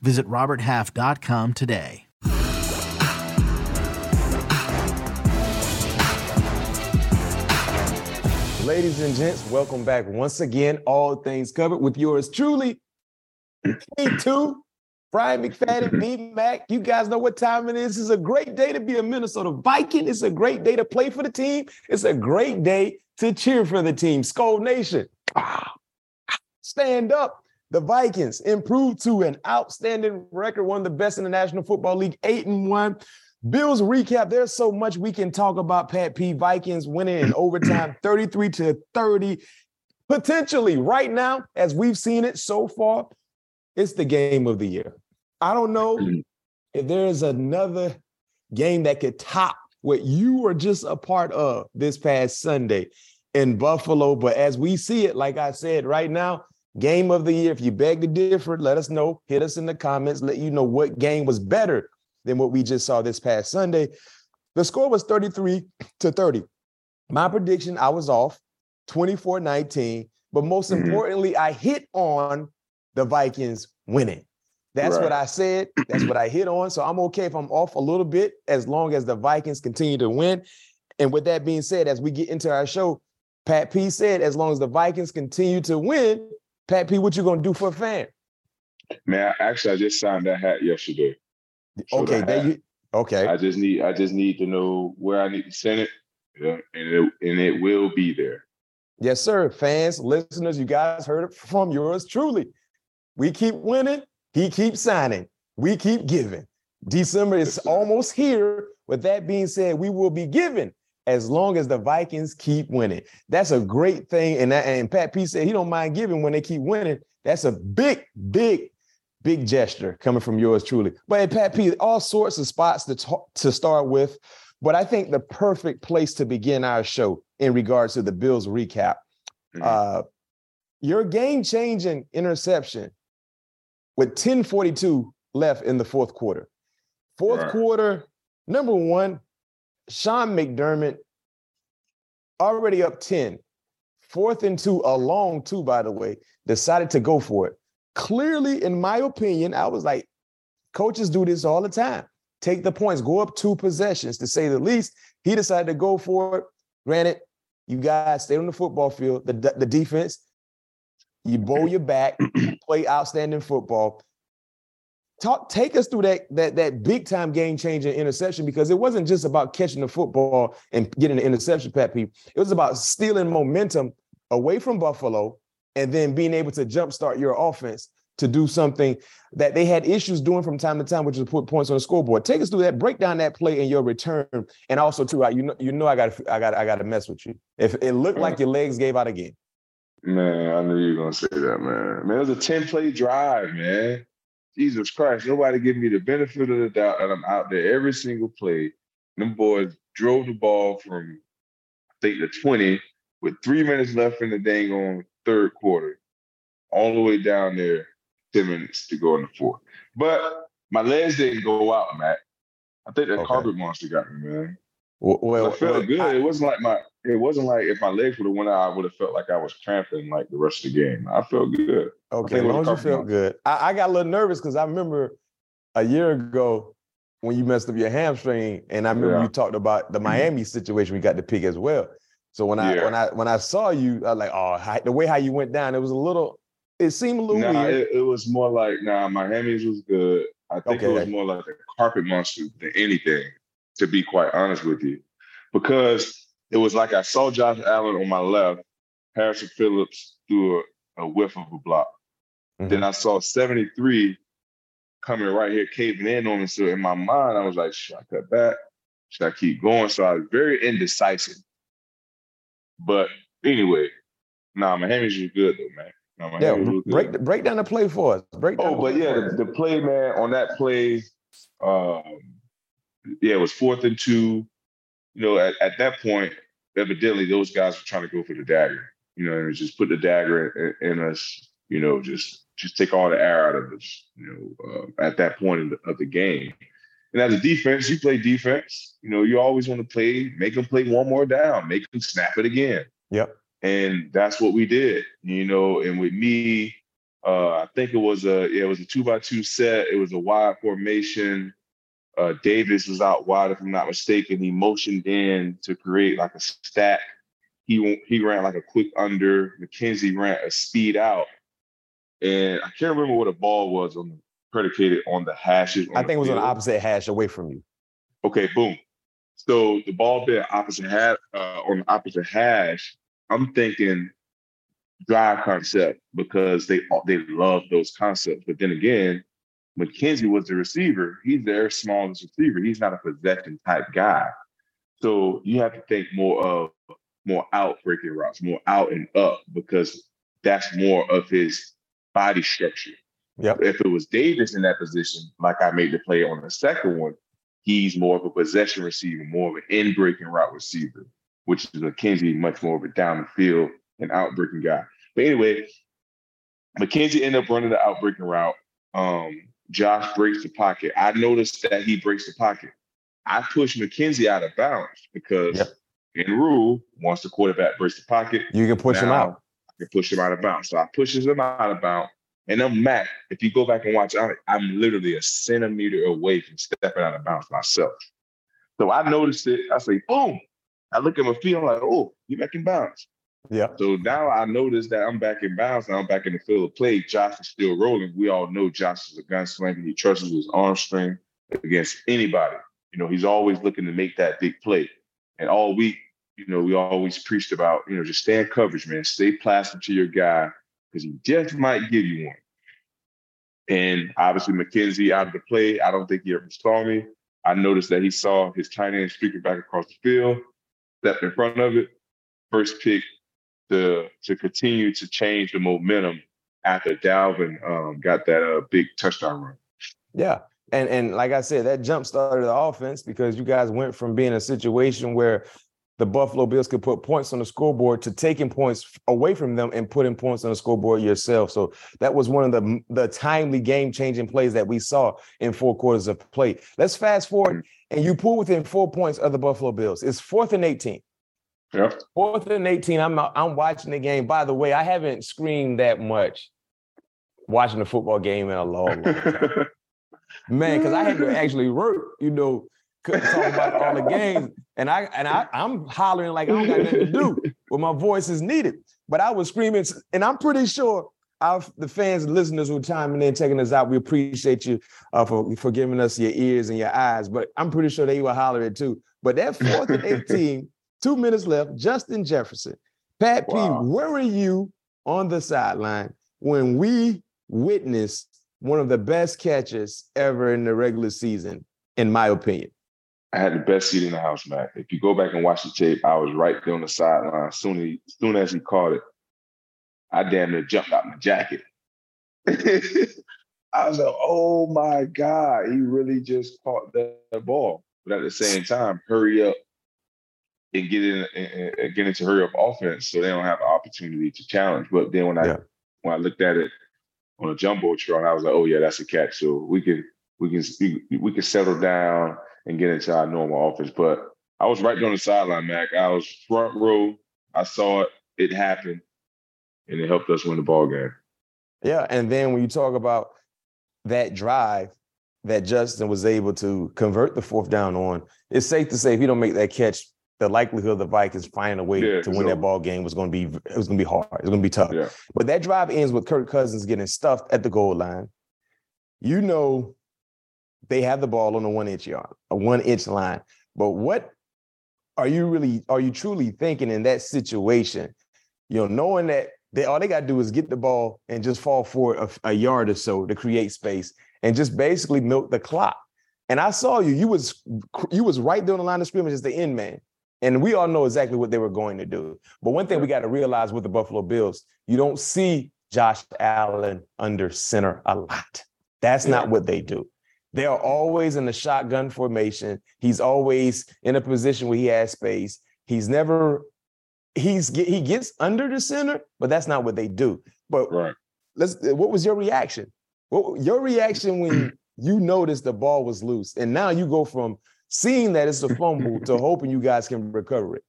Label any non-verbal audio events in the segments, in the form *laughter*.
Visit RobertHalf.com today. Ladies and gents, welcome back once again. All things covered with yours truly, P2, Brian McFadden, *laughs* B Mac. You guys know what time it is. It's a great day to be a Minnesota Viking. It's a great day to play for the team. It's a great day to cheer for the team. Skol Nation, ah, stand up. The Vikings improved to an outstanding record, one of the best in the National Football League, eight and one. Bills recap. There's so much we can talk about. Pat P. Vikings winning in overtime, *clears throat* 33 to 30. Potentially, right now, as we've seen it so far, it's the game of the year. I don't know if there's another game that could top what you were just a part of this past Sunday in Buffalo. But as we see it, like I said, right now, game of the year. If you beg to differ, let us know. Hit us in the comments. Let you know what game was better than what we just saw this past Sunday. The score was 33 to 30. My prediction, I was off 24 19. But most mm-hmm. importantly, I hit on the Vikings winning. That's right. what I said. That's what I hit on. So I'm okay if I'm off a little bit as long as the Vikings continue to win. And with that being said, as we get into our show, Pat P said, as long as the Vikings continue to win, Pat P, what you gonna do for a fan? Man, actually, I just signed that hat yesterday. Okay, there you. Okay. I just need I just need to know where I need to send it, yeah, and it and it will be there. Yes, sir. Fans, listeners, you guys heard it from yours truly. We keep winning. He keeps signing. We keep giving. December is almost here. With that being said, we will be giving as long as the Vikings keep winning. That's a great thing. And, that, and Pat P said he don't mind giving when they keep winning. That's a big, big big gesture coming from yours truly. But Pat P, all sorts of spots to, t- to start with. But I think the perfect place to begin our show in regards to the Bills recap, mm-hmm. uh, your game changing interception with 1042 left in the fourth quarter. Fourth right. quarter, number one, Sean McDermott already up 10. Fourth and two, a long two, by the way, decided to go for it clearly, in my opinion, I was like, coaches do this all the time. Take the points, go up two possessions to say the least. He decided to go for it. Granted, you guys stay on the football field, the, the defense, you bow your back, *clears throat* play outstanding football. Talk, take us through that that that big time game changing interception because it wasn't just about catching the football and getting the interception, Pat P. It was about stealing momentum away from Buffalo and then being able to jumpstart your offense to do something that they had issues doing from time to time, which is put points on the scoreboard. Take us through that, break down that play and your return, and also too, you know, you know, I got, I got, I got to mess with you. If it looked like your legs gave out again, man, I knew you were gonna say that, man. Man, it was a ten play drive, man. Jesus Christ, nobody give me the benefit of the doubt, and I'm out there every single play. Them boys drove the ball from, I think, the twenty with three minutes left in the dang on third quarter, all the way down there, 10 minutes to go in the fourth. But my legs didn't go out, Mac. I think that okay. carpet monster got me, man. Well, I felt well, good. I, it wasn't like my. It wasn't like if my legs would have went out, I would have felt like I was cramping like the rest of the game. I felt good. Okay, as long as you felt good. I, I got a little nervous because I remember a year ago when you messed up your hamstring, and I remember yeah. you talked about the mm-hmm. hammy situation. We got to pick as well. So when I when I when I saw you, I was like, oh, the way how you went down, it was a little. It seemed a little nah, weird. It, it, was more like, nah, my hammies was good. I think okay. it was more like a carpet monster than anything, to be quite honest with you, because it was like I saw Josh Allen on my left, Harrison Phillips threw a, a whiff of a block. Mm-hmm. Then I saw 73 coming right here, caving in on me. So in my mind, I was like, should I cut back? Should I keep going? So I was very indecisive. But anyway, nah, hammies was good though, man. Nah, yeah, break break down the play for us. Break down. Oh, but yeah, the, the, play, man, on that play, um, yeah, it was fourth and two. You know, at, at that point, evidently those guys were trying to go for the dagger. You know, and just put the dagger in, in us. You know, just just take all the air out of us. You know, uh, at that point of the, of the game. And as a defense, you play defense. You know, you always want to play, make them play one more down, make them snap it again. Yep. And that's what we did. You know, and with me, uh, I think it was a yeah, it was a two by two set. It was a wide formation. Uh, Davis was out wide, if I'm not mistaken. He motioned in to create like a stack. He he ran like a quick under. McKenzie ran a speed out, and I can't remember what a ball was on the predicated on the hashes. On I think it was on the opposite hash away from you. Okay, boom. So the ball being opposite hash uh, on the opposite hash. I'm thinking drive concept because they they love those concepts. But then again, McKenzie was the receiver. He's their smallest receiver. He's not a possession type guy. So you have to think more of more out breaking routes, more out and up, because that's more of his body structure. Yep. If it was Davis in that position, like I made the play on the second one, he's more of a possession receiver, more of an in breaking route receiver, which is McKenzie much more of a down the field and out breaking guy. But anyway, McKenzie ended up running the out breaking route. Um, Josh breaks the pocket. I noticed that he breaks the pocket. I push McKenzie out of bounds because yep. in rule, once the quarterback breaks the pocket, you can push him out. I can push him out of bounds. So I pushes him out of bounds. And I'm Mac. If you go back and watch, I'm literally a centimeter away from stepping out of bounds myself. So I noticed it. I say, boom. I look at my feet. I'm like, oh, you're back in bounds. Yeah. So now I notice that I'm back in bounds. Now I'm back in the field of play. Josh is still rolling. We all know Josh is a gunslinger. He trusts his arm strength against anybody. You know, he's always looking to make that big play. And all week, you know, we always preached about, you know, just stay in coverage, man. Stay plastic to your guy because he just might give you one. And obviously, McKenzie out of the play. I don't think he ever saw me. I noticed that he saw his tight end streaking back across the field, stepped in front of it. First pick to to continue to change the momentum after Dalvin um, got that uh, big touchdown run. Yeah. And and like I said, that jump started the offense because you guys went from being a situation where the Buffalo Bills could put points on the scoreboard to taking points away from them and putting points on the scoreboard yourself. So that was one of the the timely game changing plays that we saw in four quarters of play. Let's fast forward and you pull within four points of the Buffalo Bills. It's fourth and 18. Yeah. Fourth and 18. I'm I'm watching the game. By the way, I haven't screamed that much watching a football game in a long, long time. *laughs* Man, because I had to actually work, you know, couldn't talk about all the games. And I and I I'm hollering like I don't got nothing to do, but my voice is needed. But I was screaming, and I'm pretty sure our the fans and listeners were chiming in, checking us out, we appreciate you uh, for, for giving us your ears and your eyes. But I'm pretty sure they were hollering too. But that fourth and 18, two minutes left, Justin Jefferson. Pat wow. P, where were you on the sideline when we witnessed one of the best catches ever in the regular season, in my opinion? I had the best seat in the house, Mac. If you go back and watch the tape, I was right there on the sideline. As soon as, soon as he caught it, I damn near jumped out my jacket. *laughs* I was like, oh my God, he really just caught that ball. But at the same time, hurry up and get in and get into hurry up offense so they don't have an opportunity to challenge. But then when I yeah. when I looked at it on a jumbotron, I was like, oh yeah, that's a catch. So we can we can we can settle down and get into our normal offense. But I was right there on the sideline, Mac. I was front row. I saw it. It happened, and it helped us win the ball game. Yeah, and then when you talk about that drive that Justin was able to convert the fourth down on, it's safe to say if he don't make that catch, the likelihood of the Vikings finding a way yeah, to win so, that ball game was going to be it was going to be hard. It was going to be tough. Yeah. But that drive ends with Kirk Cousins getting stuffed at the goal line. You know they have the ball on the one inch yard, a one inch line. But what are you really, are you truly thinking in that situation? You know, knowing that they all they got to do is get the ball and just fall forward a, a yard or so to create space and just basically milk the clock. And I saw you, you was you was right there on the line of scrimmage as the end man. And we all know exactly what they were going to do. But one thing we got to realize with the Buffalo Bills, you don't see Josh Allen under center a lot. That's not what they do. They are always in the shotgun formation. He's always in a position where he has space. He's never he's he gets under the center, but that's not what they do. But Right. let's what was your reaction? What your reaction when *clears throat* you noticed the ball was loose? And now you go from seeing that it's a *laughs* fumble to hoping you guys can recover it.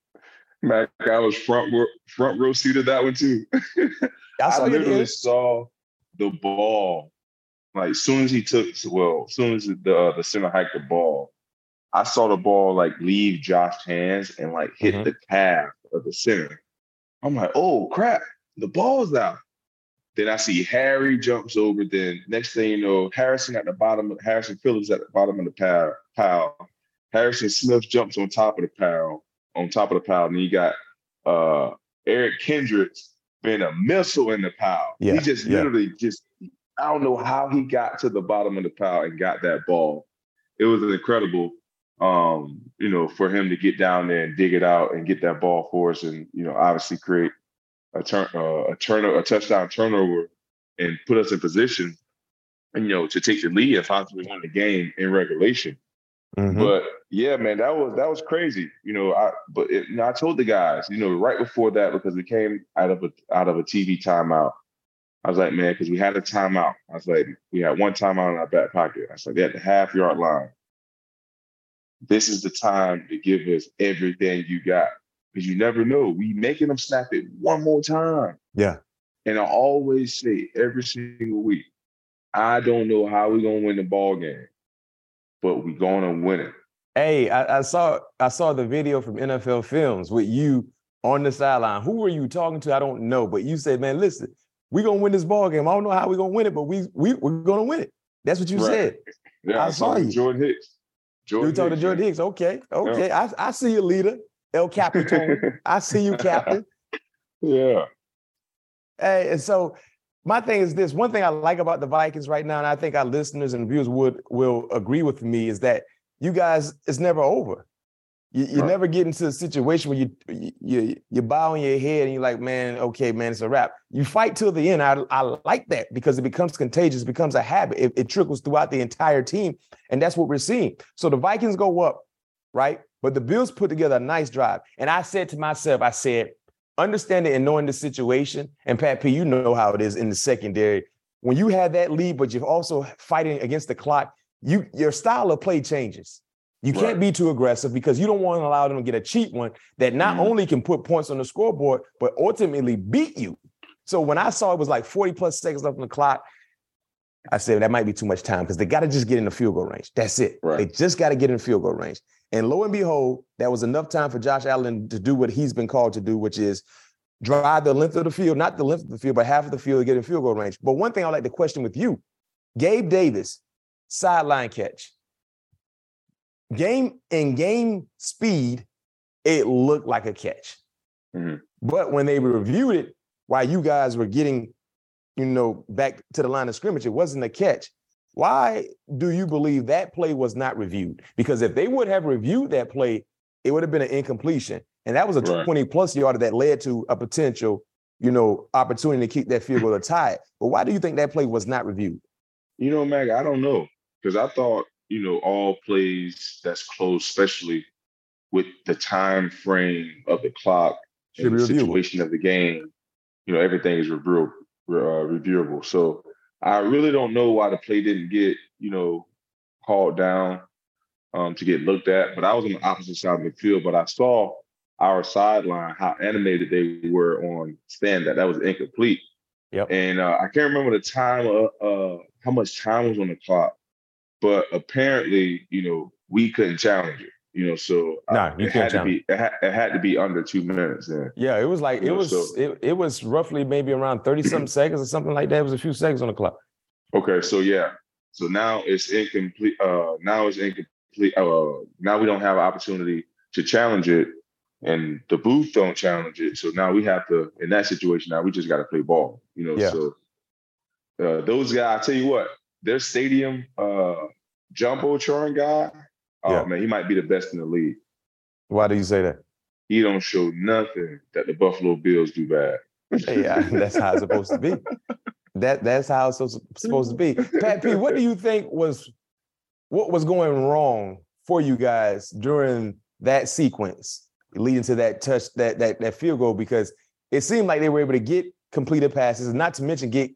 Mac, I was front row, front row seat of that one too. I I literally saw the ball. Like as soon as he took, well, as soon as the uh, the center hiked the ball, I saw the ball like leave Josh's hands and like hit Mhm. the calf of the center. I'm like, oh crap, the ball's out. Then I see Harry jumps over. Then next thing you know, Harrison at the bottom, of Harrison Phillips at the bottom of the pile. pile. Harrison Smith jumps on top of the pile, on top of the pile. And you got uh, Eric Kendricks being a missile in the pile. Yeah, he just yeah. literally just, I don't know how he got to the bottom of the pile and got that ball. It was incredible, um, you know, for him to get down there and dig it out and get that ball for us, and you know, obviously create a turn, uh, a turn, a touchdown turnover, and put us in position, and you know, to take the lead and possibly win the game in regulation. Mhm. But yeah, man, that was that was crazy. You know, I but it, you know, I told the guys, you know, right before that because we came out of a out of a TV timeout. I was like, man, because we had a timeout. I was like, we had one timeout in our back pocket. I was like, at the half yard line. This is the time to give us everything you got because you never know. We making them snap it one more time. Yeah. And I always say every single week, I don't know how we're gonna win the ball game, but we're gonna win it. Hey, I, I saw I saw the video from NFL Films with you on the sideline. Who were you talking to? I don't know, but you said, "Man, listen, we're gonna win this ball game. I don't know how we're gonna win it, but we we we're gonna win it." That's what you Right. said. Yeah, I I saw you. Jordan Hicks. You Jordan talking to Jordan. Hicks? Okay, okay. I, I see you, leader, El Capitan. *laughs* I see you, Captain. yeah. Hey, and so my thing is this: one thing I like about the Vikings right now, and I think our listeners and viewers would will agree with me, is that you guys, it's never over. You, you Right. never get into a situation where you you you, bow on your head and you're like, man, okay, man, it's a wrap. You fight till the end. I, I like that because it becomes contagious, it becomes a habit. It, it trickles throughout the entire team, and that's what we're seeing. So the Vikings go up, right? But the Bills put together a nice drive, and I said to myself, I said, understanding and knowing the situation, and Pat P, you know how it is in the secondary. When you have that lead, but you're also fighting against the clock, you your style of play changes. You can't be too aggressive because you don't want to allow them to get a cheap one that not Mhm. only can put points on the scoreboard, but ultimately beat you. So when I saw it was like 40 plus seconds left on the clock, I said that might be too much time because they got to just get in the field goal range. That's it. Right. They just got to get in the field goal range. And lo and behold, that was enough time for Josh Allen to do what he's been called to do, which is drive the length of the field, not the length of the field, but half of the field to get in field goal range. But one thing I'd like to question with you, Gabe Davis, sideline catch. Game in game speed, it looked like a catch. Mhm. But when they reviewed it, while you guys were getting, you know, back to the line of scrimmage, it wasn't a catch. Why do you believe that play was not reviewed? Because if they would have reviewed that play, it would have been an incompletion. And that was a Right. 20 plus yarder that led to a potential, you know, opportunity to keep that field goal to tie it. But why do you think that play was not reviewed? You know, Mac, I don't know. Because I thought, you know, all plays that's close, especially with the time frame of the clock and the reviewable. situation of the game, you know, everything is review, uh, reviewable. So I really don't know why the play didn't get, you know, called down um, to get looked at. But I was on the opposite side of the field, but I saw our sideline, how animated they were on stand that. That was incomplete. Yep. And uh, I can't remember the time, uh, uh, how much time was on the clock, but apparently, you know, we couldn't challenge it. You know, so you it had to be it had, it had to be under two minutes. Yeah. Yeah, it was like it Yeah, was so- it, it was roughly maybe around 30 something *clears throat* seconds or something like that. It was a few seconds on the clock. Okay, so yeah, so now it's incomplete. Uh, now it's incomplete. Uh, now we don't have an opportunity to challenge it, and the booth don't challenge it. So now we have to, in that situation, now we just got to play ball. You know, Yeah. so uh, those guys. I tell you what, their stadium uh, jumbotron guy. Oh Yeah. man, he might be the best in the league. Why do you say that? He don't show nothing that the Buffalo Bills do bad. Yeah, *laughs* that's how it's supposed to be. *laughs* That that's how it's supposed to be. Pat P, what do you think was what was going wrong for you guys during that sequence leading to that touch, that that that field goal? Because it seemed like they were able to get completed passes, not to mention get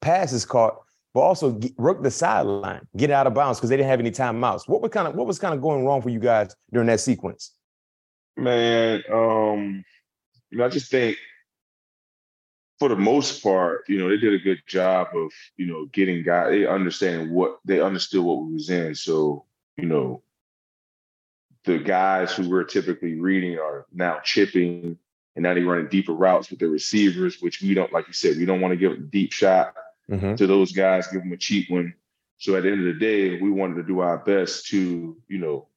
passes caught, but also get, work the sideline, get out of bounds because they didn't have any timeouts. What was kind of what was kind of going wrong for you guys during that sequence? Man, um, you know, I just think for the most part, you know, they did a good job of, you know, getting guys, they understand what they understood what we was in. So, you know, the guys who we're typically reading are now chipping and now they're running deeper routes with their receivers, which we don't, like you said, we don't want to give a deep shot mm-hmm. to those guys, give them a cheap one. So at the end of the day, we wanted to do our best to, you know,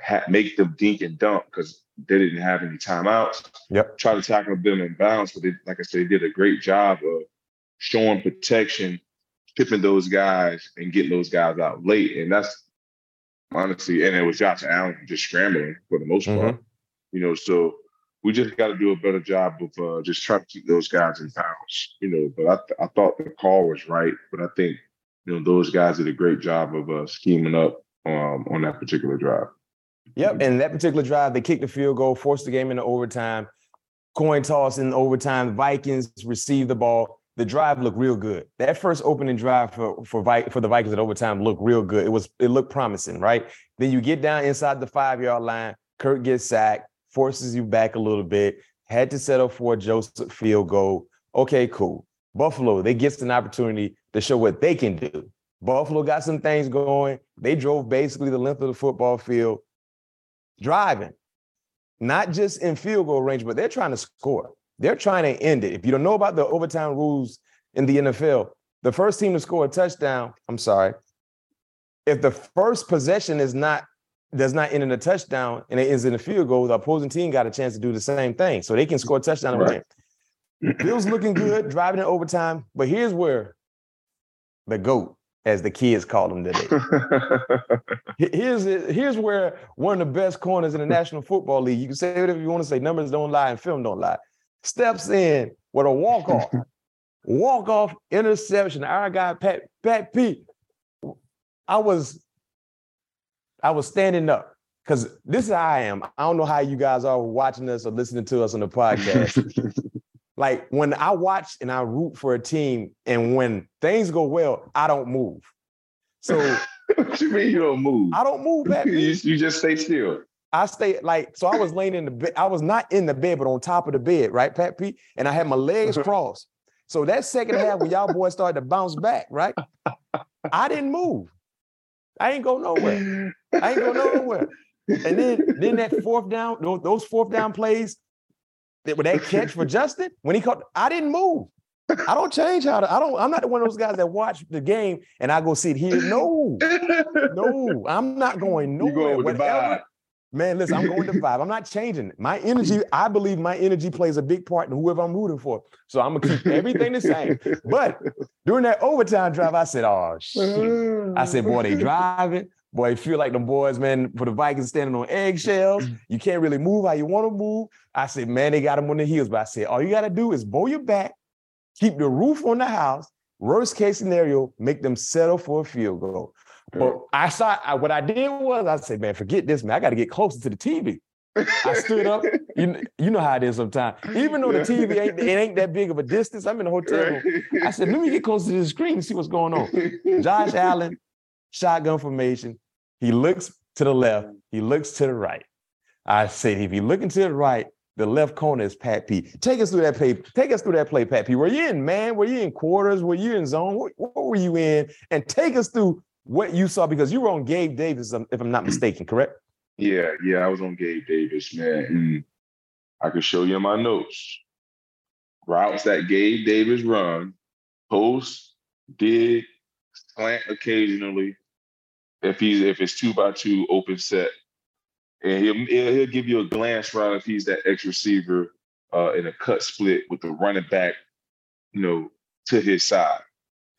ha- make them dink and dunk because they didn't have any timeouts. Yep. Try to tackle them in bounds, but they, like I said, they did a great job of showing protection, tipping those guys, and getting those guys out late. And that's honestly, and it was Josh Allen just scrambling for the most mm-hmm. part. You know, so we just got to do a better job of uh, just trying to keep those guys in bounds. You know, but I, th- I thought the call was right, but I think you know those guys did a great job of uh, scheming up um, on that particular drive. Yep. And that particular drive, they kicked the field goal, forced the game into overtime. Coin toss in overtime. Vikings received the ball. The drive looked real good. That first opening drive for for, Vi- for the Vikings at overtime looked real good. It was it looked promising, right? Then you get down inside the five yard line. Kirk gets sacked, forces you back a little bit. Had to settle for a Joseph field goal. Okay, cool. Buffalo, they get an opportunity to show what they can do. Buffalo got some things going. They drove basically the length of the football field driving, not just in field goal range, but they're trying to score. They're trying to end it. If you don't know about the overtime rules in the NFL, the first team to score a touchdown, I'm sorry, if the first possession is not does not end in a touchdown and it ends in a field goal, the opposing team got a chance to do the same thing. So they can score a touchdown right. Bill's looking good, driving in overtime. But here's where the GOAT as the kids call them today. *laughs* here's here's where one of the best corners in the National Football League. You can say whatever you want to say. Numbers don't lie and film don't lie. Steps in with a walk off, walk off interception. Our guy Pat Pat Pete. I was I was standing up because this is how I am. I don't know how you guys are watching us or listening to us on the podcast. *laughs* like when I watch and I root for a team, and when things go well, I don't move. So *laughs* what you mean you don't move? I don't move. Pat, you, you just stay still. I stay like so. I was laying in the bed. I was not in the bed, but on top of the bed, right, Pat Pete? And I had my legs uh-huh. crossed. So that second half, when y'all boys started to bounce back, right? I didn't move. I ain't go nowhere. I ain't go nowhere. And then, then that fourth down, those fourth down plays, that with that catch for Justin when he caught, I didn't move. I don't change how to, I don't, I'm not one of those guys that watch the game and I go sit here. No, no, I'm not going nowhere. Going Whatever, man, listen, I'm going to *laughs* five. I'm not changing it. My energy, I believe my energy plays a big part in whoever I'm rooting for. So I'm gonna keep everything the same. But during that overtime drive, I said, oh shit. I said, boy, they *laughs* driving. Boy, feel like the boys, man, for the Vikings standing on eggshells. You can't really move how you want to move. I said, man, they got them on the heels. But I said, all you got to do is bow your back, keep the roof on the house. Worst case scenario, make them settle for a field goal. But I saw I, what I did was I said, man, forget this, man. I got to get closer to the TV. I stood up. You, you know how it is sometimes. Even though the TV ain't it ain't that big of a distance, I'm in a hotel room. I said, let me get closer to the screen and see what's going on. Josh Allen shotgun formation. He looks to the left, he looks to the right. I said, if you're looking to the right, the left corner is Pat P. Take us through that play. Take us through that play, Pat P. Were you in man? Were you in quarters? Were you in zone? What, what were you in? And take us through what you saw because you were on Gabe Davis, um, if I'm not *clears throat* mistaken, correct? Yeah, yeah, I was on Gabe Davis, man. And I could show you my notes. Routes that Gabe Davis run, post, dig, slant occasionally. If he's if it's two by two open set, and he'll he'll give you a glance route if he's that X receiver uh, in a cut split with the running back, you know, to his side.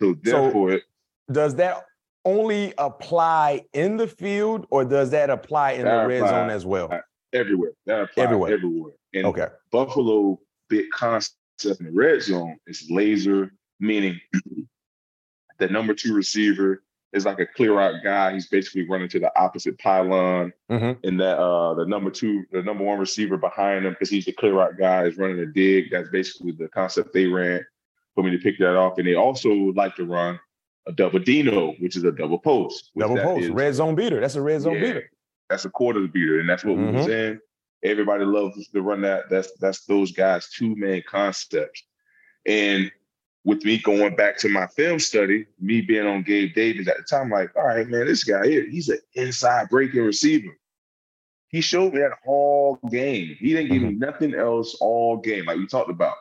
So therefore, so does that only apply in the field, or does that apply in that the red zone as well? Everywhere. That applies everywhere. Everywhere. And okay. Buffalo big concept in the red zone is laser, meaning *clears throat* the number two receiver is like a clear out guy. He's basically running to the opposite pylon, mm-hmm. and that uh, the number two, the number one receiver behind him, because he's the clear out guy, is running a dig. That's basically the concept they ran for me to pick that off. And they also like to run a double Dino, which is a double post. Double post, is, red zone beater. That's a red zone yeah, beater. That's a quarter beater, and that's what mm-hmm. we was in. Everybody loves to run that. That's that's those guys' two man concepts. And with me going back to my film study, me being on Gabe Davis at the time, like, all right, man, this guy here, he's an inside breaking receiver. He showed me that all game. He didn't give me mm-hmm. nothing else all game, like we talked about.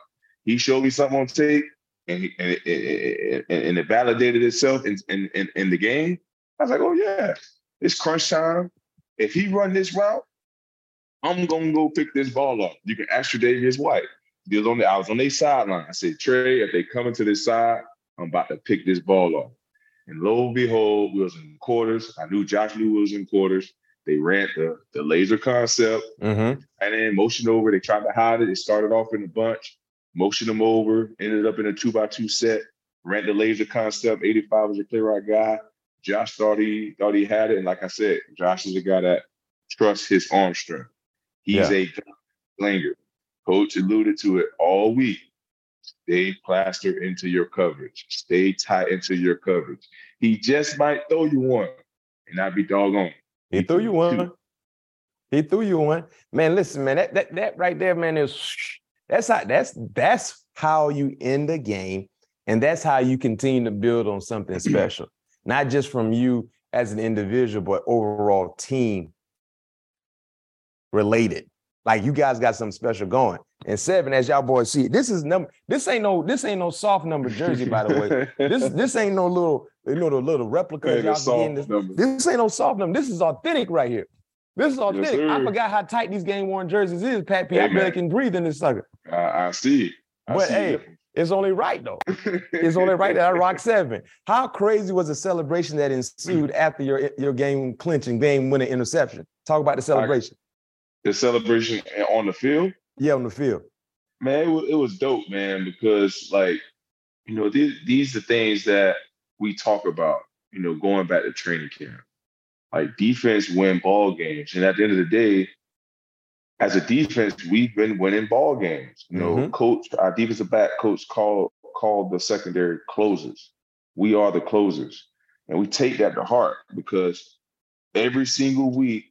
He showed me something on tape, and, he, and, it, and it validated itself in, in, in, in the game. I was like, oh yeah, it's crunch time. If he run this route, I'm gonna go pick this ball up. You can ask Tre'Davious White. He was on the, I was on their sideline. I said, Trey, if they come into this side, I'm about to pick this ball up. And lo and behold, we was in quarters. I knew Josh knew was in quarters. They ran the, the laser concept mm-hmm. and then motioned over. They tried to hide it. It started off in a bunch, motioned him over, ended up in a two by two set, ran the laser concept. 85 was a clear out guy. Josh thought he thought he had it. And like I said, Josh is a guy that trusts his arm strength. He's yeah. a slinger. Coach alluded to it all week. Stay plastered into your coverage. Stay tight into your coverage. He just might throw you one and not be doggone. He threw you one. He threw you one. Man, listen, man, that, that that right there, man, is that's how that's that's how you end the game. And that's how you continue to build on something *clears throat* special. Not just from you as an individual, but overall team related. Like you guys got something special going. And seven, as y'all boys see, this is number. This ain't no. This ain't no soft number jersey, by the way. this *laughs* this ain't no little you know the little replica. y'all this. this ain't no soft number. This is authentic right here. This is authentic. Yes, I forgot how tight these game worn jerseys is. Pat P. Hey, I barely can breathe in this sucker. I, I see. I but see hey, it. it's only right though. *laughs* it's only right that I rock seven. How crazy was the celebration that ensued after your your game clinching, game winning interception? Talk about the celebration the celebration on the field? Yeah, on the field. Man, it was, it was dope, man, because like, you know, these these are things that we talk about, you know, going back to training camp. Like defense win ball games. And at the end of the day, as a defense, we've been winning ball games. You know, mm-hmm. coach, our defensive back coach called called the secondary closers. We are the closers. And we take that to heart because every single week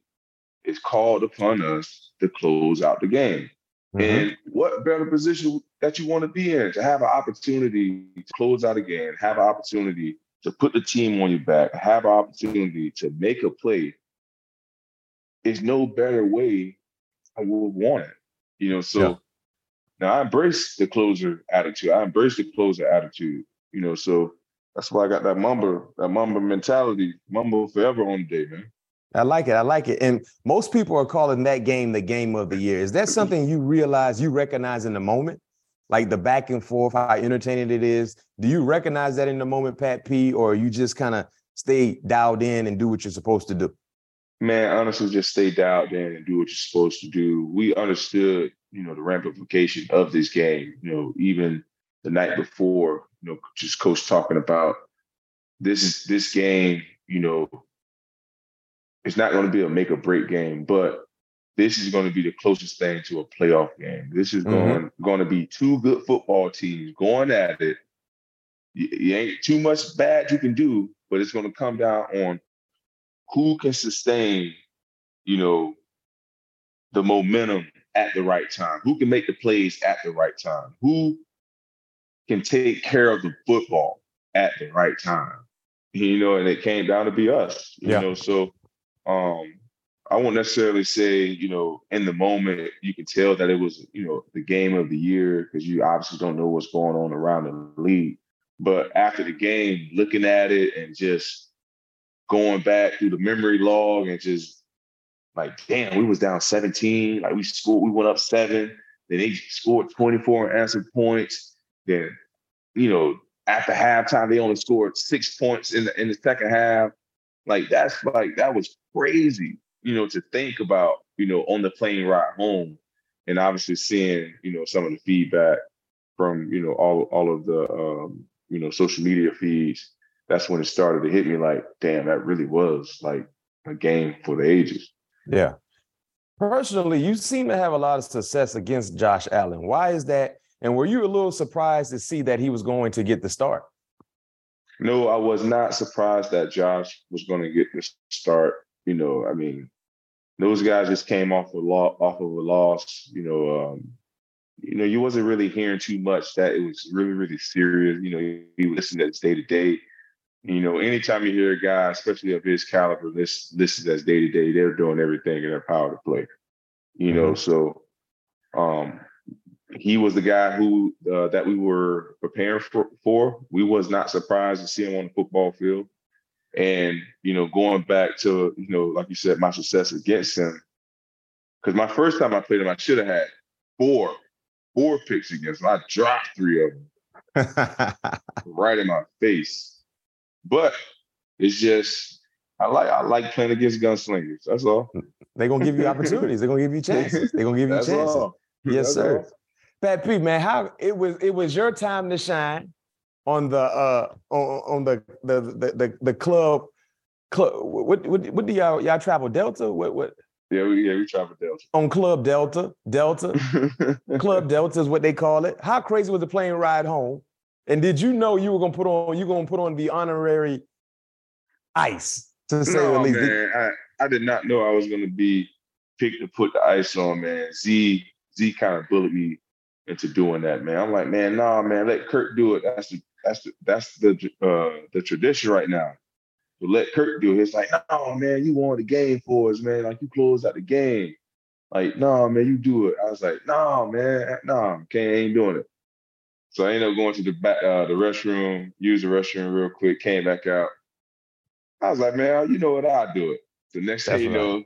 it's called upon us to close out the game. Mm-hmm. And what better position that you want to be in to have an opportunity to close out a game, have an opportunity to put the team on your back, have an opportunity to make a play. Is no better way would want it. You know, so yeah. now I embrace the closer attitude. I embrace the closer attitude. You know, so that's why I got that Mamba, that Mamba mentality, Mamba forever on the day, man. I like it. I like it. And most people are calling that game the game of the year. Is that something you realize, you recognize in the moment? Like the back and forth, how entertaining it is. Do you recognize that in the moment, Pat P, or you just kind of stay dialed in and do what you're supposed to do? Man, honestly, just stay dialed in and do what you're supposed to do. We understood, you know, the ramification of this game. You know, even the night before, you know, just coach talking about this is this game, you know, it's not going to be a make or break game, but this is going to be the closest thing to a playoff game. This is mm-hmm. going going to be two good football teams going at it. You, you ain't too much bad you can do, but it's going to come down on who can sustain, you know, the momentum at the right time. Who can make the plays at the right time? Who can take care of the football at the right time? You know, and it came down to be us. You yeah. know, so um, I won't necessarily say, you know, in the moment you can tell that it was, you know, the game of the year because you obviously don't know what's going on around the league. But after the game, looking at it and just going back through the memory log and just like, damn, we was down 17. Like we scored, we went up seven. Then they scored 24 and answered points. Then, you know, after halftime, they only scored six points in the in the second half. Like that's like that was crazy, you know, to think about, you know, on the plane ride home, and obviously seeing, you know, some of the feedback from, you know, all all of the, um, you know, social media feeds. That's when it started to hit me like, damn, that really was like a game for the ages. Yeah. Personally, you seem to have a lot of success against Josh Allen. Why is that? And were you a little surprised to see that he was going to get the start? No, I was not surprised that Josh was going to get the start. You know, I mean, those guys just came off a off of a loss. You know, um, you know, you wasn't really hearing too much that it was really, really serious. You know, you, you listen to this day to day. You know, anytime you hear a guy, especially of his caliber, this this is as day to day, they're doing everything in their power to play. You know, mm-hmm. so um he was the guy who uh, that we were preparing for, for. We was not surprised to see him on the football field. And you know, going back to you know, like you said, my success against him, because my first time I played him, I should have had four, four picks against him. I dropped three of them *laughs* right in my face. But it's just I like I like playing against gunslingers. That's all. They're gonna give you *laughs* opportunities. They're gonna give you chances. They're gonna give you That's chances. All. Yes, That's sir. All. Pat P, man, how it was it was your time to shine on the uh on, on the, the the the the club club what what what do y'all y'all travel Delta? What what yeah, we yeah, we travel Delta. On Club Delta, Delta. *laughs* Club Delta is what they call it. How crazy was the plane ride home? And did you know you were gonna put on you gonna put on the honorary ice to say no, the least? Man, I, I did not know I was gonna be picked to put the ice on, man. Z Z kind of bullied me into doing that, man. I'm like, man, nah, man, let Kirk do it. That's the that's the that's the uh the tradition right now. But let Kirk do it. It's like, no, man, you won the game for us, man. Like you closed out the game. Like, no, man, you do it. I was like, no, man, no, can't ain't doing it. So I ended up going to the back, uh, the restroom, use the restroom real quick, came back out. I was like, man, you know what? I'll do it. The next thing you know,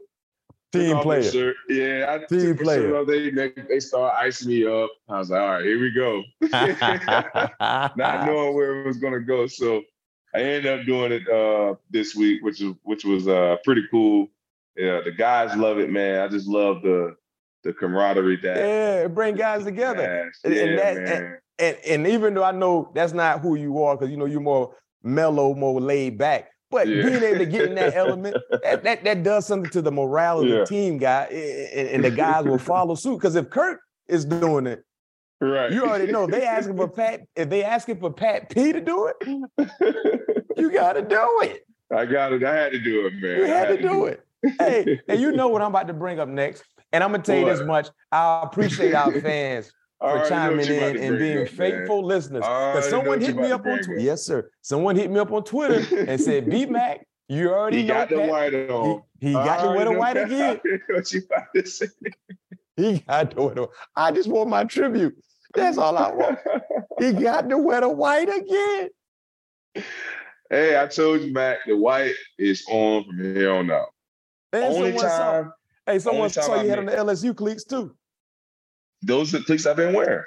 Team player. Yeah, I team player. They, they start icing me up. I was like, all right, here we go. *laughs* Not *laughs* knowing where it was gonna go. So I ended up doing it uh, this week, which is which was uh, pretty cool. Yeah, the guys love it, man. I just love the the camaraderie that yeah, bring guys together. And, yeah, and, that, and, and, and even though I know that's not who you are, because you know you're more mellow, more laid back. But yeah. being able to get in that element, that, that, that does something to the morale of yeah. the team, guy, and, and the guys will follow suit. Because if Kirk is doing it, right, you already know they asking for Pat. If they asking for Pat P to do it, you got to do it. I got it. I had to do it, man. You had, had to, to, do it. it. hey, and you know *laughs* what I'm about to bring up next. And I'm gonna tell you this much: I appreciate our *laughs* fans for chiming in and being up, faithful man. listeners. Because someone hit me up on Twitter. Yes, sir. Someone hit me up on Twitter and said, *laughs* B Mac, you already he know got the white on. He, he got the white white *laughs* again. what you about to say. He got the white. I just want my tribute. That's all I want. he *laughs* got the wetter white again. Hey, I told you, Mac, the white is on from here on out. And only time. Saw, hey, someone saw you had on the LSU cleats too those are the cleats I've been wearing.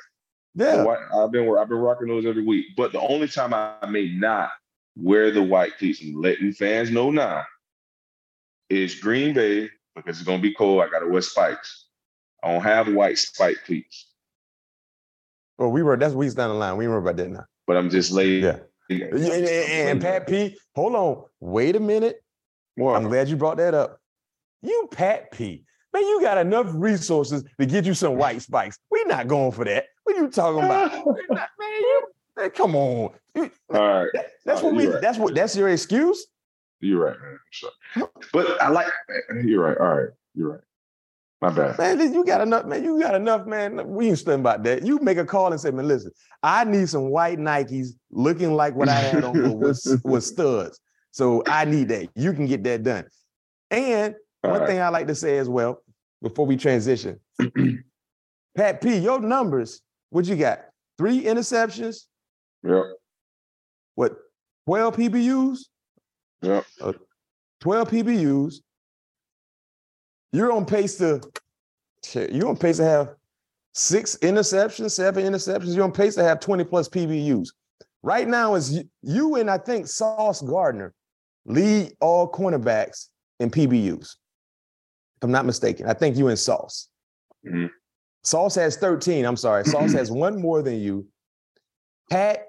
Yeah, white, I've been I've been rocking those every week. But the only time I may not wear the white cleats and letting fans know now is Green Bay because it's gonna be cold. I gotta wear spikes. I don't have white spike cleats. Well, we were that's weeks down the line. We remember about that now. But I'm just late. Yeah. And, and, and Pat P, hold on. Wait a minute. Well, I'm glad you brought that up. You Pat P. Man, you got enough resources to get you some white spikes. We're not going for that. What are you talking about? not, *laughs* man, you, man, come on. All right. That, that's uh, what we. Right. That's what. That's your excuse. You're right, man. Sure. But I like. You're right. All right. You're right. My bad. Man, you got enough, man. You got enough, man. We ain't studying about that. You make a call and say, man, listen, I need some white Nikes looking like what I had on *laughs* was, was studs. So I need that. You can get that done. And All one right. thing I like to say as well, before we transition. *clears throat* Pat P, your numbers, what you got? Three interceptions? Yep. What, 12 PBUs? Yep. Uh, 12 PBUs. You're on pace to, you're on pace to have six interceptions, seven interceptions. You're on pace to have 20 plus PBUs. Right now is you and I think Sauce Gardner lead all cornerbacks in PBUs if I'm not mistaken. I think you and Sauce. Mm-hmm. Sauce has 13. I'm sorry. *clears throat* Sauce has one more than you. Pat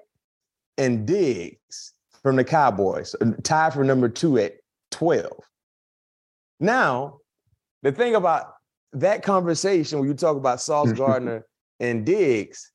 and Diggs, from the Cowboys, tied for number two at 12. Now, the thing about that conversation when you talk about Sauce *laughs* Gardner and Diggs,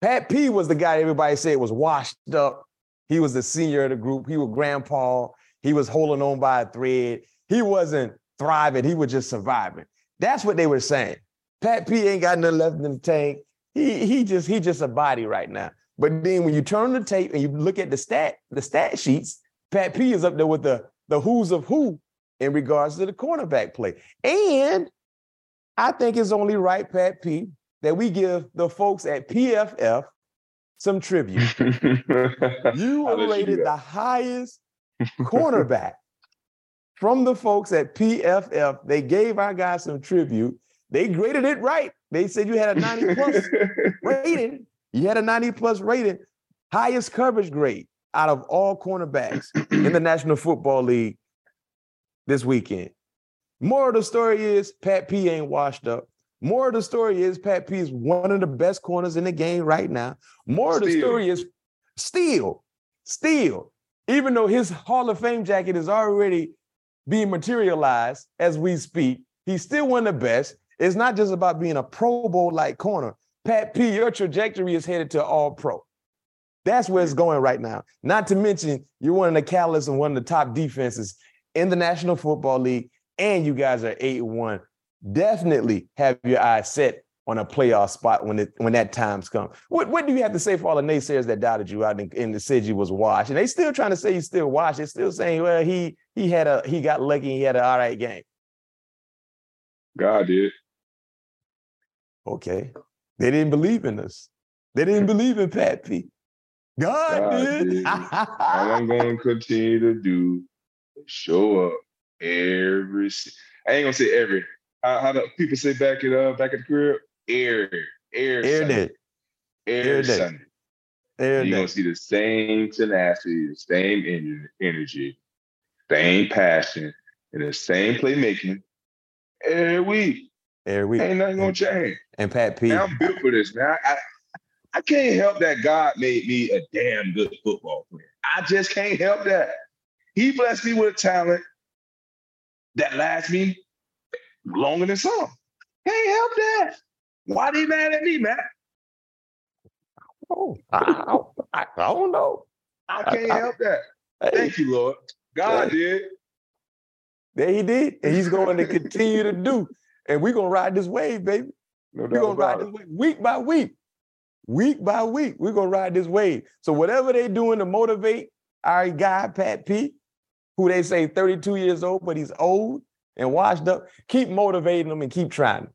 Pat P was the guy everybody said was washed up. He was the senior of the group. He was grandpa. He was holding on by a thread. He wasn't thriving. He was just surviving. That's what they were saying. Pat P ain't got nothing left in the tank. He he just he just a body right now. But then when you turn the tape and you look at the stat the stat sheets, Pat P is up there with the the who's of who in regards to the cornerback play. And I think it's only right, Pat P, that we give the folks at PFF some tribute. *laughs* you rated the highest cornerback from the folks at PFF. They gave our guy some tribute. They graded it right. They said you had a 90 plus *laughs* rating. You had a 90 plus rating, highest coverage grade out of all cornerbacks in the National Football League this weekend. More of the story is Pat P ain't washed up. More of the story is Pat P is one of the best corners in the game right now. More of the story is still, still, even though his Hall of Fame jacket is already being materialized as we speak, he's still one of the best. It's not just about being a Pro Bowl like corner. Pat P, your trajectory is headed to all pro. That's where it's going right now. Not to mention, you're one of the catalysts and one of the top defenses in the National Football League, and you guys are 8 1 definitely have your eyes set on a playoff spot when it when that time's come. What what do you have to say for all the naysayers that doubted you out and, and said you was washed? And they still trying to say you still washed. They're still saying, well, he he had a he got lucky, he had an all right game. God did. Okay. They didn't believe in us. They didn't believe in Pat P. God, God did. did. *laughs* All I'm gonna continue to do is show up every I ain't gonna say every how, how the people say back at uh back at the crib? Air, air, air day, air, air Sunday. Air You're gonna see the same tenacity, the same energy, same passion, and the same playmaking every week. Every week. Ain't nothing gonna change. And Pat P. I'm built for this, man. I, I can't help that God made me a damn good football player. I just can't help that. He blessed me with a talent that lasts me longer than some. Can't help that. Why they mad at me, man? Oh, I, I, I don't know. I can't I, help that. Hey, Thank you, Lord. God hey. did. There he did, and he's going to continue to do. And we're gonna ride this wave, baby. No we're gonna ride this wave week by week, week by week. We're gonna ride this wave. So whatever they're doing to motivate our guy Pat P, who they say 32 years old, but he's old, and washed up, keep motivating them and keep trying.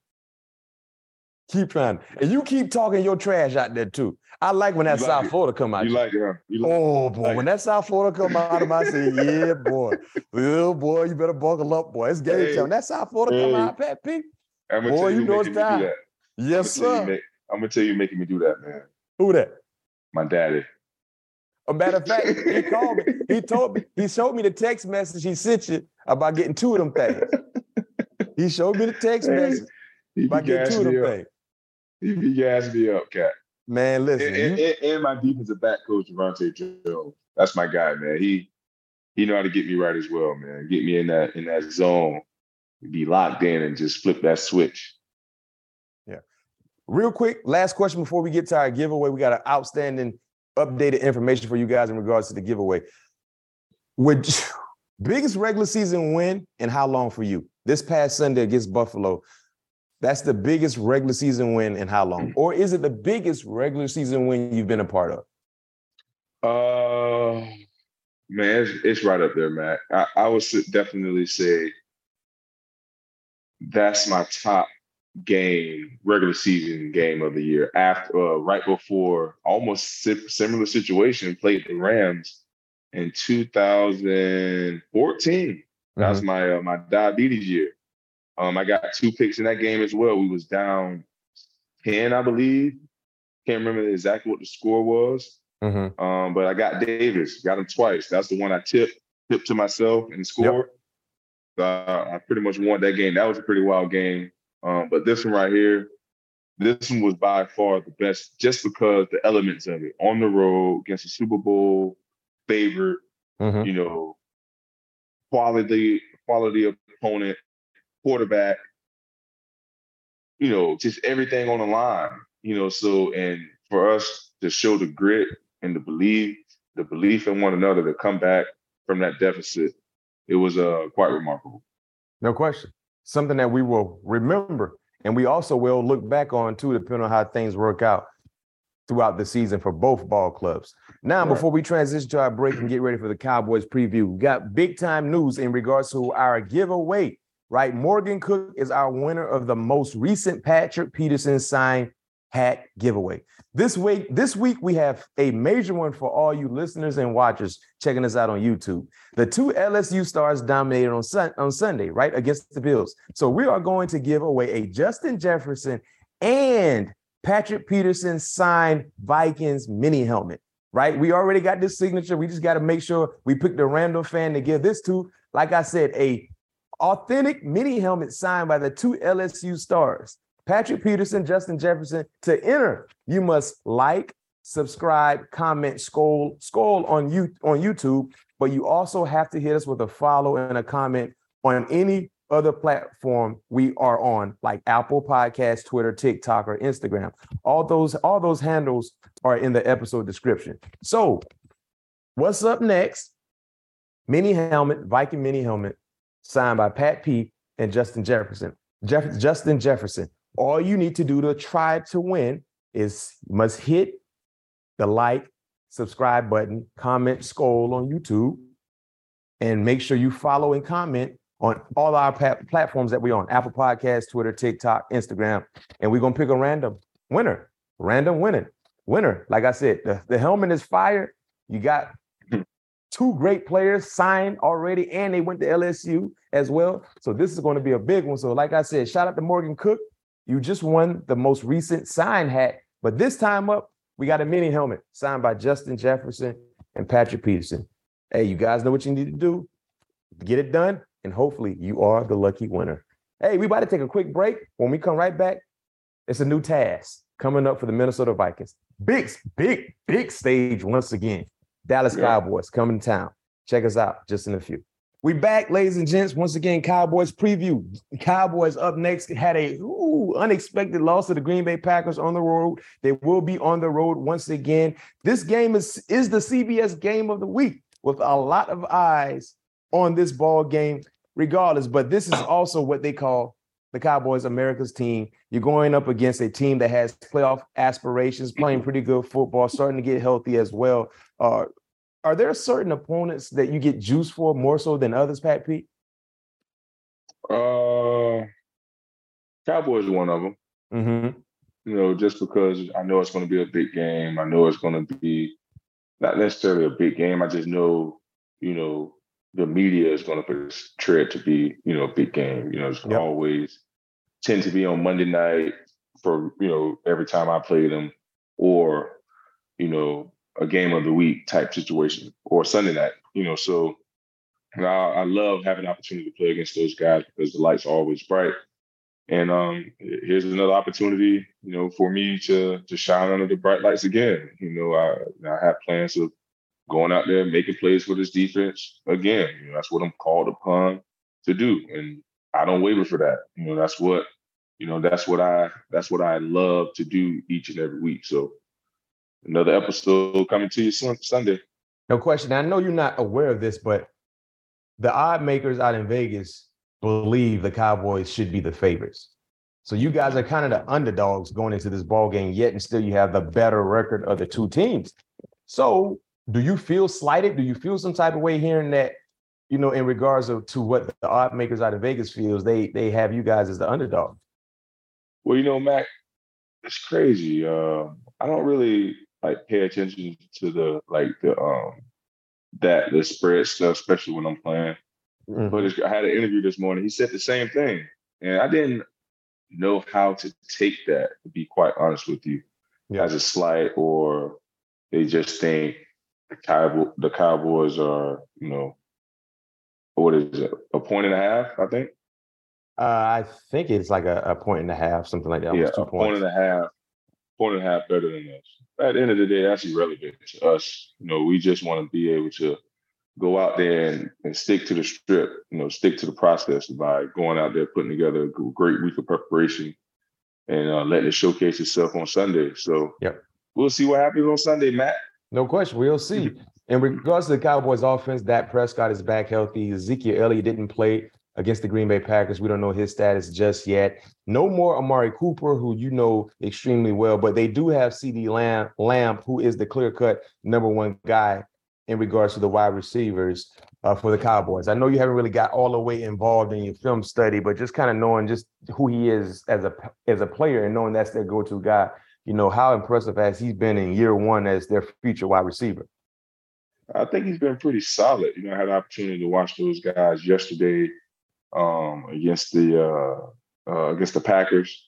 Keep trying. And you keep talking your trash out there too. I like when that South Florida come out. You like it, huh? You like oh boy, like when that South Florida come out of my say, *laughs* yeah, boy. Little boy, you better buckle up, boy. It's game hey, time. That South Florida hey. come out, Pat P. I'm gonna boy, you, you know it's time. Yes, I'm sir. Make, I'm gonna tell you making me do that, man. Who that? My daddy. A matter of fact, he *laughs* called me. He told me, he showed me the text message he sent you about getting two of them things. he showed me the text message he about getting two of them things. He be gassing me up, cat. Man, listen. And, and, and, my defensive back coach, Daronte Jones. That's my guy, man. He he know how to get me right as well, man. Get me in that in that zone, be locked in, and just flip that switch. Yeah. Real quick, last question before we get to our giveaway. We got an outstanding updated information for you guys in regards to the giveaway. Would *sighs* biggest regular season win and how long for you? This past Sunday against Buffalo, that's the biggest regular season win in how long? Or is it the biggest regular season win you've been a part of? Uh, man, it's, it's right up there, Matt. I, I would definitely say that's my top game, regular season game of the year. After uh, right before, almost similar situation, played the Rams in 2014. Mm-hmm. That was mm-hmm. my uh, my diabetes year. Um, I got two picks in that game as well. We was down 10, I believe. Can't remember exactly what the score was. Mm-hmm. Um, but I got Davis, got him twice. That's the one I tipped, tipped to myself and scored. Yep. So I, I pretty much won that game. That was a pretty wild game. Um, but this one right here, this one was by far the best just because the elements of it on the road against a Super Bowl favorite, Mhm. you know, quality quality opponent, quarterback, you know, just everything on the line, you know. So and for us to show the grit and the belief, the belief in one another to come back from that deficit, it was uh quite remarkable. No question. Something that we will remember. And we also will look back on too, depending on how things work out throughout the season for both ball clubs. Now, Right. before we transition to our break and get ready for the Cowboys preview, we got big time news in regards to our giveaway, right? Morgan Cook is our winner of the most recent Patrick Peterson signed hat giveaway. This week, this week we have a major one for all you listeners and watchers checking us out on YouTube. The two LSU stars dominated on Sun- on Sunday, right against the Bills. So we are going to give away a Justin Jefferson and Patrick Peterson signed Vikings mini helmet. Right? We already got this signature. We just got to make sure we pick the random fan to give this to. Like I said, a authentic mini helmet signed by the two LSU stars. Patrick Peterson, Justin Jefferson. To enter, you must like, subscribe, comment, scroll, scroll on you on YouTube, but you also have to hit us with a follow and a comment on any other platform we are on, like Apple Podcasts, Twitter, TikTok, or Instagram. All those, all those handles are in the episode description. So, what's up next? Mini helmet, Viking mini helmet, signed by Pat P and Justin Jefferson. Jeff, Justin Jefferson. All you need to do to try to win is must hit the like, subscribe button, comment, scroll on YouTube, and make sure you follow and comment on all our platforms that we're on Apple Podcasts, Twitter, TikTok, Instagram. And we're going to pick a random winner, random winning winner. Like I said, the, the helmet is fire. You got two great players signed already, and they went to LSU as well. So this is going to be a big one. So, like I said, shout out to Morgan Cook. You just won the most recent sign hat, but this time up, we got a mini helmet signed by Justin Jefferson and Patrick Peterson. Hey, you guys know what you need to do. Get it done, and hopefully you are the lucky winner. Hey, we about to take a quick break. When we come right back, it's a new task coming up for the Minnesota Vikings. Big, big, big stage once again. Dallas Yeah. Cowboys coming to town. Check us out just in a few. We back, ladies and gents. Once again, Cowboys preview. Cowboys up next had a ooh, unexpected loss to the Green Bay Packers on the road. They will be on the road once again. This game is is the CBS game of the week with a lot of eyes on this ball game, regardless. But this is also what they call the Cowboys America's team. You're going up against a team that has playoff aspirations, playing pretty good football, starting to get healthy as well. Uh, are there certain opponents that you get juice for more so than others, Pat Pete? Uh, Cowboys is one of them. Mm-hmm. You know, just because I know it's going to be a big game. I know it's going to be not necessarily a big game. I just know, you know, the media is going to portray it to be, you know, a big game. You know, it's Yep. always tend to be on Monday night for, you know, every time I play them, or, you know, a game of the week type situation, or Sunday night. You know, so I, I love having the opportunity to play against those guys because the lights are always bright. And um, here's another opportunity, you know, for me to to shine under the bright lights again. You know, I I have plans of going out there making plays for this defense again. You know, that's what I'm called upon to do, and I don't waver for that. You know, that's what you know. That's what I that's what I love to do each and every week. So another episode coming to you Sun- Sunday. No question. I know you're not aware of this, but the odd makers out in Vegas believe the Cowboys should be the favorites. So you guys are kind of the underdogs going into this ball game, yet and still you have the better record of the two teams. So do you feel slighted? Do you feel some type of way hearing that, you know, in regards of, to what the odd makers out of Vegas feels, they they have you guys as the underdog? Well, you know, Mac, it's crazy. Uh, I don't really like pay attention to the like the um that the spread stuff, especially when I'm playing. Mhm. But I had an interview this morning. He said the same thing, and I didn't know how to take that. To be quite honest with you, Yeah. as a slight, or they just think the Cowboy the Cowboys are, you know, what is it, a point and a half? I think. Uh, I think it's like a, a point and a half, something like that. yeah, a points. and a half point and a half better than us. At the end of the day, that's irrelevant to us. You know, we just want to be able to go out there and, and stick to the strip, you know, stick to the process by going out there, putting together a great week of preparation and uh, letting it showcase itself on Sunday. So yep. we'll see what happens on Sunday, Matt. No question. We'll see. *laughs* In regards to the Cowboys offense, Dak Prescott is back healthy. Ezekiel Elliott didn't play against the Green Bay Packers. We don't know his status just yet. No more Amari Cooper, who you know extremely well, but they do have CeeDee Lamb, Lamb who is the clear cut number one guy in regards to the wide receivers uh, for the Cowboys. I know you haven't really got all the way involved in your film study, but just kind of knowing just who he is as a as a player and knowing that's their go-to guy, you know, how impressive has he been in year one as their future wide receiver? I think he's been pretty solid. You know, I had an opportunity to watch those guys yesterday um, against the uh, uh, against the Packers.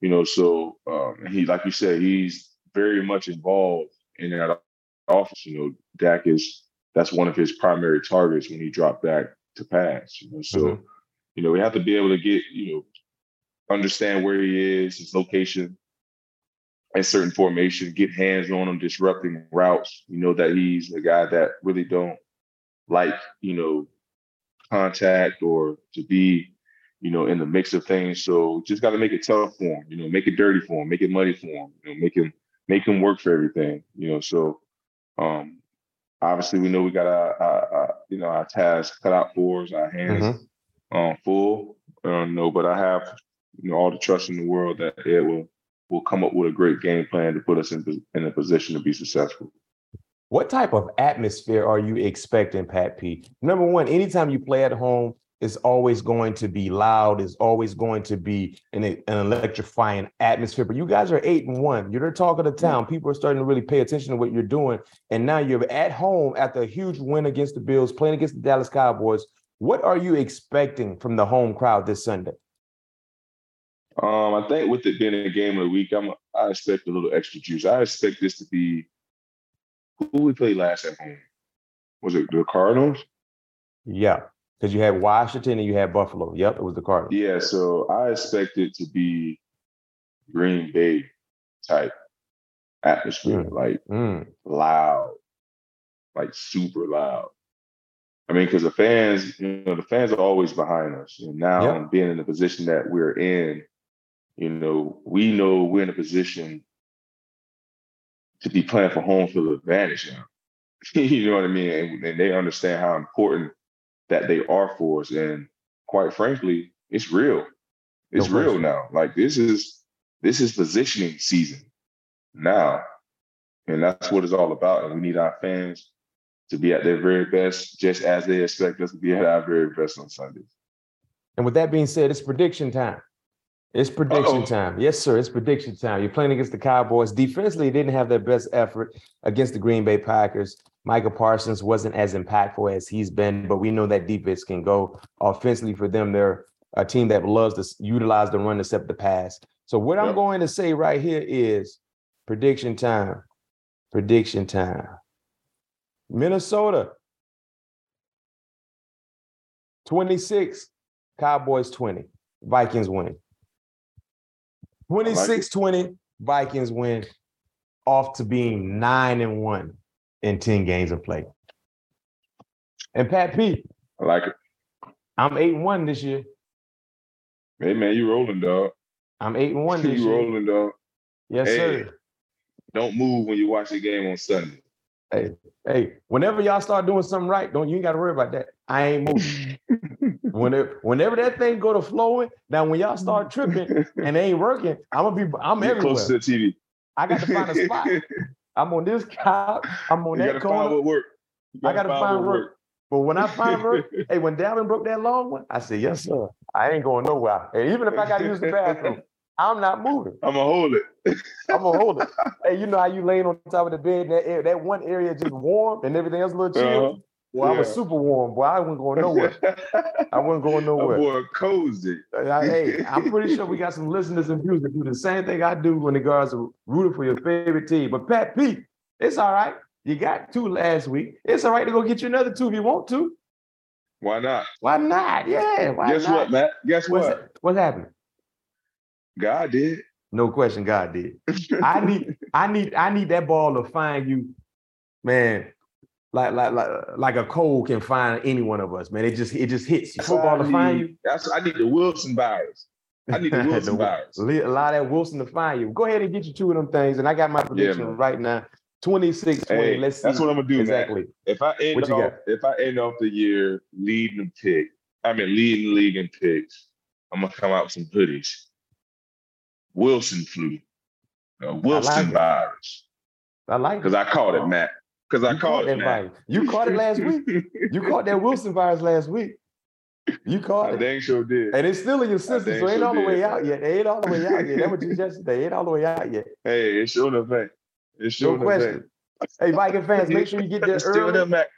You know, so um, he, like you said, he's very much involved in that office. You know, Dak is that's one of his primary targets when he dropped back to pass. You know, so mm-hmm. you know we have to be able to get you know understand where he is, his location, and certain formation, get hands on him, disrupting routes. You know that he's a guy that really don't like you know contact or to be, you know, in the mix of things. So just got to make it tough for him, you know, make it dirty for him, make it muddy for him, you know, make him make him work for everything, you know. So um obviously we know we got our, our, our you know our tasks cut out for us, our hands mm-hmm. um full. Uh, no, but I have you know all the trust in the world that it will will come up with a great game plan to put us in in a position to be successful. What type of atmosphere are you expecting, Pat P? Number one, anytime you play at home, it's always going to be loud. It's always going to be an, an electrifying atmosphere. But you guys are eight and one. You're the talk of the town. People are starting to really pay attention to what you're doing. And now you're at home after a huge win against the Bills, playing against the Dallas Cowboys. What are you expecting from the home crowd this Sunday? Um, I think with it being a game of the week, I'm I expect a little extra juice. I expect this to be who we played last at home? Was it the Cardinals? Yeah, because you had Washington and you had Buffalo. Yep, it was the Cardinals. Yeah, so I expect it to be Green Bay type atmosphere, mm. like mm. loud, like super loud. I mean, because the fans, you know, the fans are always behind us. And now yep. being in the position that we're in, you know, we know we're in a position to be playing for home field advantage now. *laughs* you know what I mean? And, and, they understand how important that they are for us. And quite frankly, it's real. It's no real now. Like this is this is positioning season now. And that's what it's all about. And we need our fans to be at their very best, just as they expect us to be at our very best on Sundays. And with that being said, it's prediction time. It's prediction Uh-oh. time. Yes, sir. It's prediction time. You're playing against the Cowboys. Defensively, they didn't have their best effort against the Green Bay Packers. Micah Parsons wasn't as impactful as he's been, but we know that defense can go offensively for them. They're a team that loves to utilize the run to set the pass. So what yep. I'm going to say right here is prediction time. Prediction time. Minnesota 26, Cowboys 20. Vikings win. 26 20, Vikings win off to being nine and one in 10 games of play. And Pat P. I like it. I'm eight and one this year. Hey man, you rolling, dog. I'm eight and one *laughs* this you year. rolling, dog. Yes, hey, sir. Don't move when you watch the game on Sunday. Hey, hey, whenever y'all start doing something right, don't you ain't got to worry about that. I ain't moving. *laughs* whenever, whenever that thing go to flowing, now when y'all start tripping and they ain't working, I'm gonna be I'm Get everywhere. Close to the TV. I got to find a spot. *laughs* I'm on this couch. I'm on you that gotta corner. Find what work. I gotta find, find work. work. But when I find work, *laughs* hey, when Dalvin broke that long one, I said, yes, sir. I ain't going nowhere. And even if I gotta use the bathroom, I'm not moving. I'm gonna hold it. I'm gonna *laughs* hold it. Hey, you know how you laying on top of the bed, and that that one area just warm, and everything else a little chill. Uh-huh. Well, yeah. I was super warm, boy. I wasn't going nowhere. I wasn't going *laughs* nowhere. Boy, cozy. I, hey, I'm pretty sure we got some listeners and viewers that do the same thing I do when the guards are rooting for your favorite team. But Pat Pete, it's all right. You got two last week. It's all right to go get you another two if you want to. Why not? Why not? Yeah. Why Guess not? what, Matt? Guess What's what? What's happening? God did. No question, God did. I need, I need, I need that ball to find you, man. Like, like, like, like a cold can find any one of us, man. It just, it just hits. That's Football to find you. That's I need the Wilson virus. I need the *laughs* Wilson virus. Allow that Wilson to find you. Go ahead and get you two of them things. And I got my prediction man. right now. 26 20. Hey, Let's see. that's what I'm gonna do, man. exactly. If I end you off, got? if I end off the year leading the pick, I mean leading the league in picks, I'm gonna come out with some hoodies. Wilson flu, uh, Wilson it. virus, I like it. because I caught it, Matt. Because I You caught that it, Matt. You caught it last week. You caught that Wilson virus last week. You caught I it. dang sure did. And it's still in your system, so it ain't sure all the way out yet. It ain't all the way out yet. That's what you just said. It ain't all the way out yet. Hey, it's showing effect. It's No showing question. Hey, Viking fans, make sure you get *laughs* there It's still in there, early. Matt.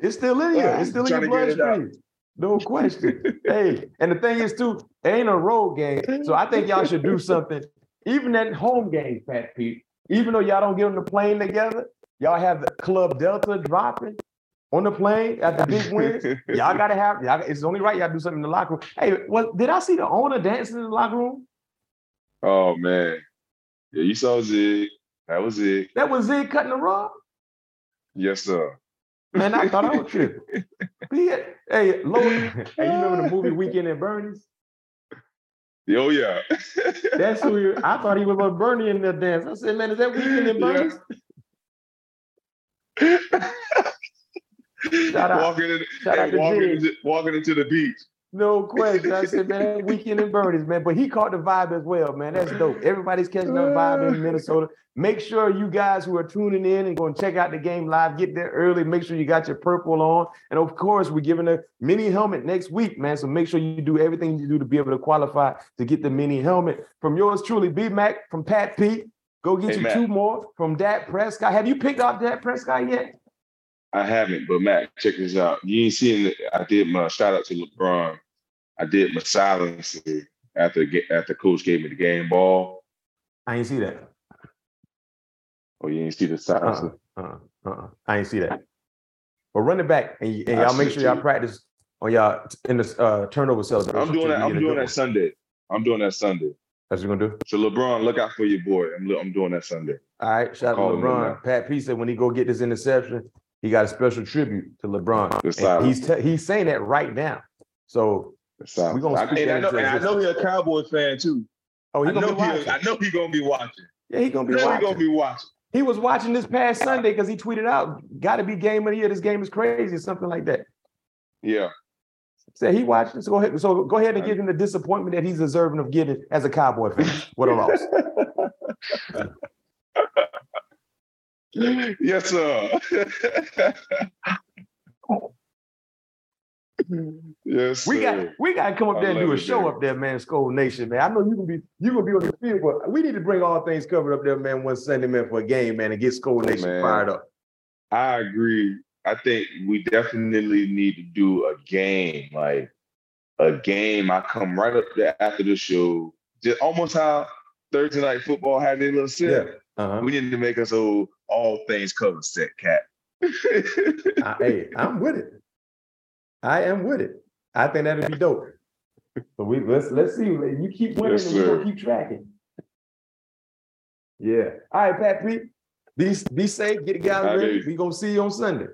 It's still in here. It's still in your Trying to get it out. bloodstream. No question. hey, and the thing is too, it ain't a road game. So I think y'all should do something. Even at home games, Pat Pete, even though y'all don't get on the plane together, y'all have the Club Delta dropping on the plane at the big wins. Y'all gotta have, y'all, it's only right y'all do something in the locker room. Hey, what did I see the owner dancing in the locker room? Oh man. Yeah, you saw Zig. That was it. That was Zig cutting the rug? Yes, sir. Man, I thought I was tripping. *laughs* Yeah. Hey, Lord, hey, you remember the movie Weekend at Bernie's? Oh yeah. That's who he, I thought he was with Bernie in the dance. I said, man, is that Weekend at Yeah. Bernie's? *laughs* Shout out. walking, in, Shout out hey, to walking, into, walking into the beach. No question. I said, man, Weekend in Bernie's, man. But he caught the vibe as well, man. That's dope. Everybody's catching the vibe in Minnesota. Make sure you guys who are tuning in and going to check out the game live, get there early. Make sure you got your purple on. And of course, we're giving a mini helmet next week, man. So make sure you do everything you do to be able to qualify to get the mini helmet. From yours truly, B Mac, from Pat P. Go get Hey, you Matt. two more from Dak Prescott. Have you picked up Dak Prescott yet? I haven't, but Matt, check this out. You ain't seen it. I did my shout out to LeBron. I did my silencer after after coach gave me the game ball. I ain't see that. Oh, you ain't see the silencer. Uh-uh, uh-uh. I ain't see that. But run it back and, and y'all make sure y'all practice on y'all in the uh, turnover celebration. I'm doing that. I'm doing that. Sunday. I'm doing that Sunday. That's what you're gonna do. So LeBron, look out for your boy. I'm I'm doing that Sunday. All right, shout out to LeBron. Pat P said when he go get this interception, he got a special tribute to LeBron. And he's te- he's saying that right now. So The silence. We gonna I- and, I know, and I know existence. he a Cowboys fan too. oh, he I gonna know be watching. he. I know he gonna be watching. yeah, he gonna I be know he watching. gonna be watching. He was watching this past Sunday because he tweeted out, "Got to be game of the year. This game is crazy," or something like that. Yeah. Said he watched. So go ahead. So go ahead and give him the disappointment that he's deserving of getting as a Cowboy fan. What a loss. *laughs* *gasps* yes, sir. *laughs* yes, We got we got to come up I there and do a show man. up there, man. Skol Nation, man. I know you can be you gonna be on the field, but we need to bring all things covered up there, man. One Sunday, man, for a game, man, and get Skol Nation Man. fired up. I agree. I think we definitely need to do a game, like a game. I come right up there after the show, just almost how Thursday night football had their little set. Uh-huh. We need to make us a all things covered set, cat. *laughs* I- hey, I'm with it. I am with it. I think that'd be dope. So we let's let's see. You keep winning, Yes, and we gonna keep tracking. Yeah. All right, Pat Pete. Be be safe. Get the guys ready. We gonna see you on Sunday.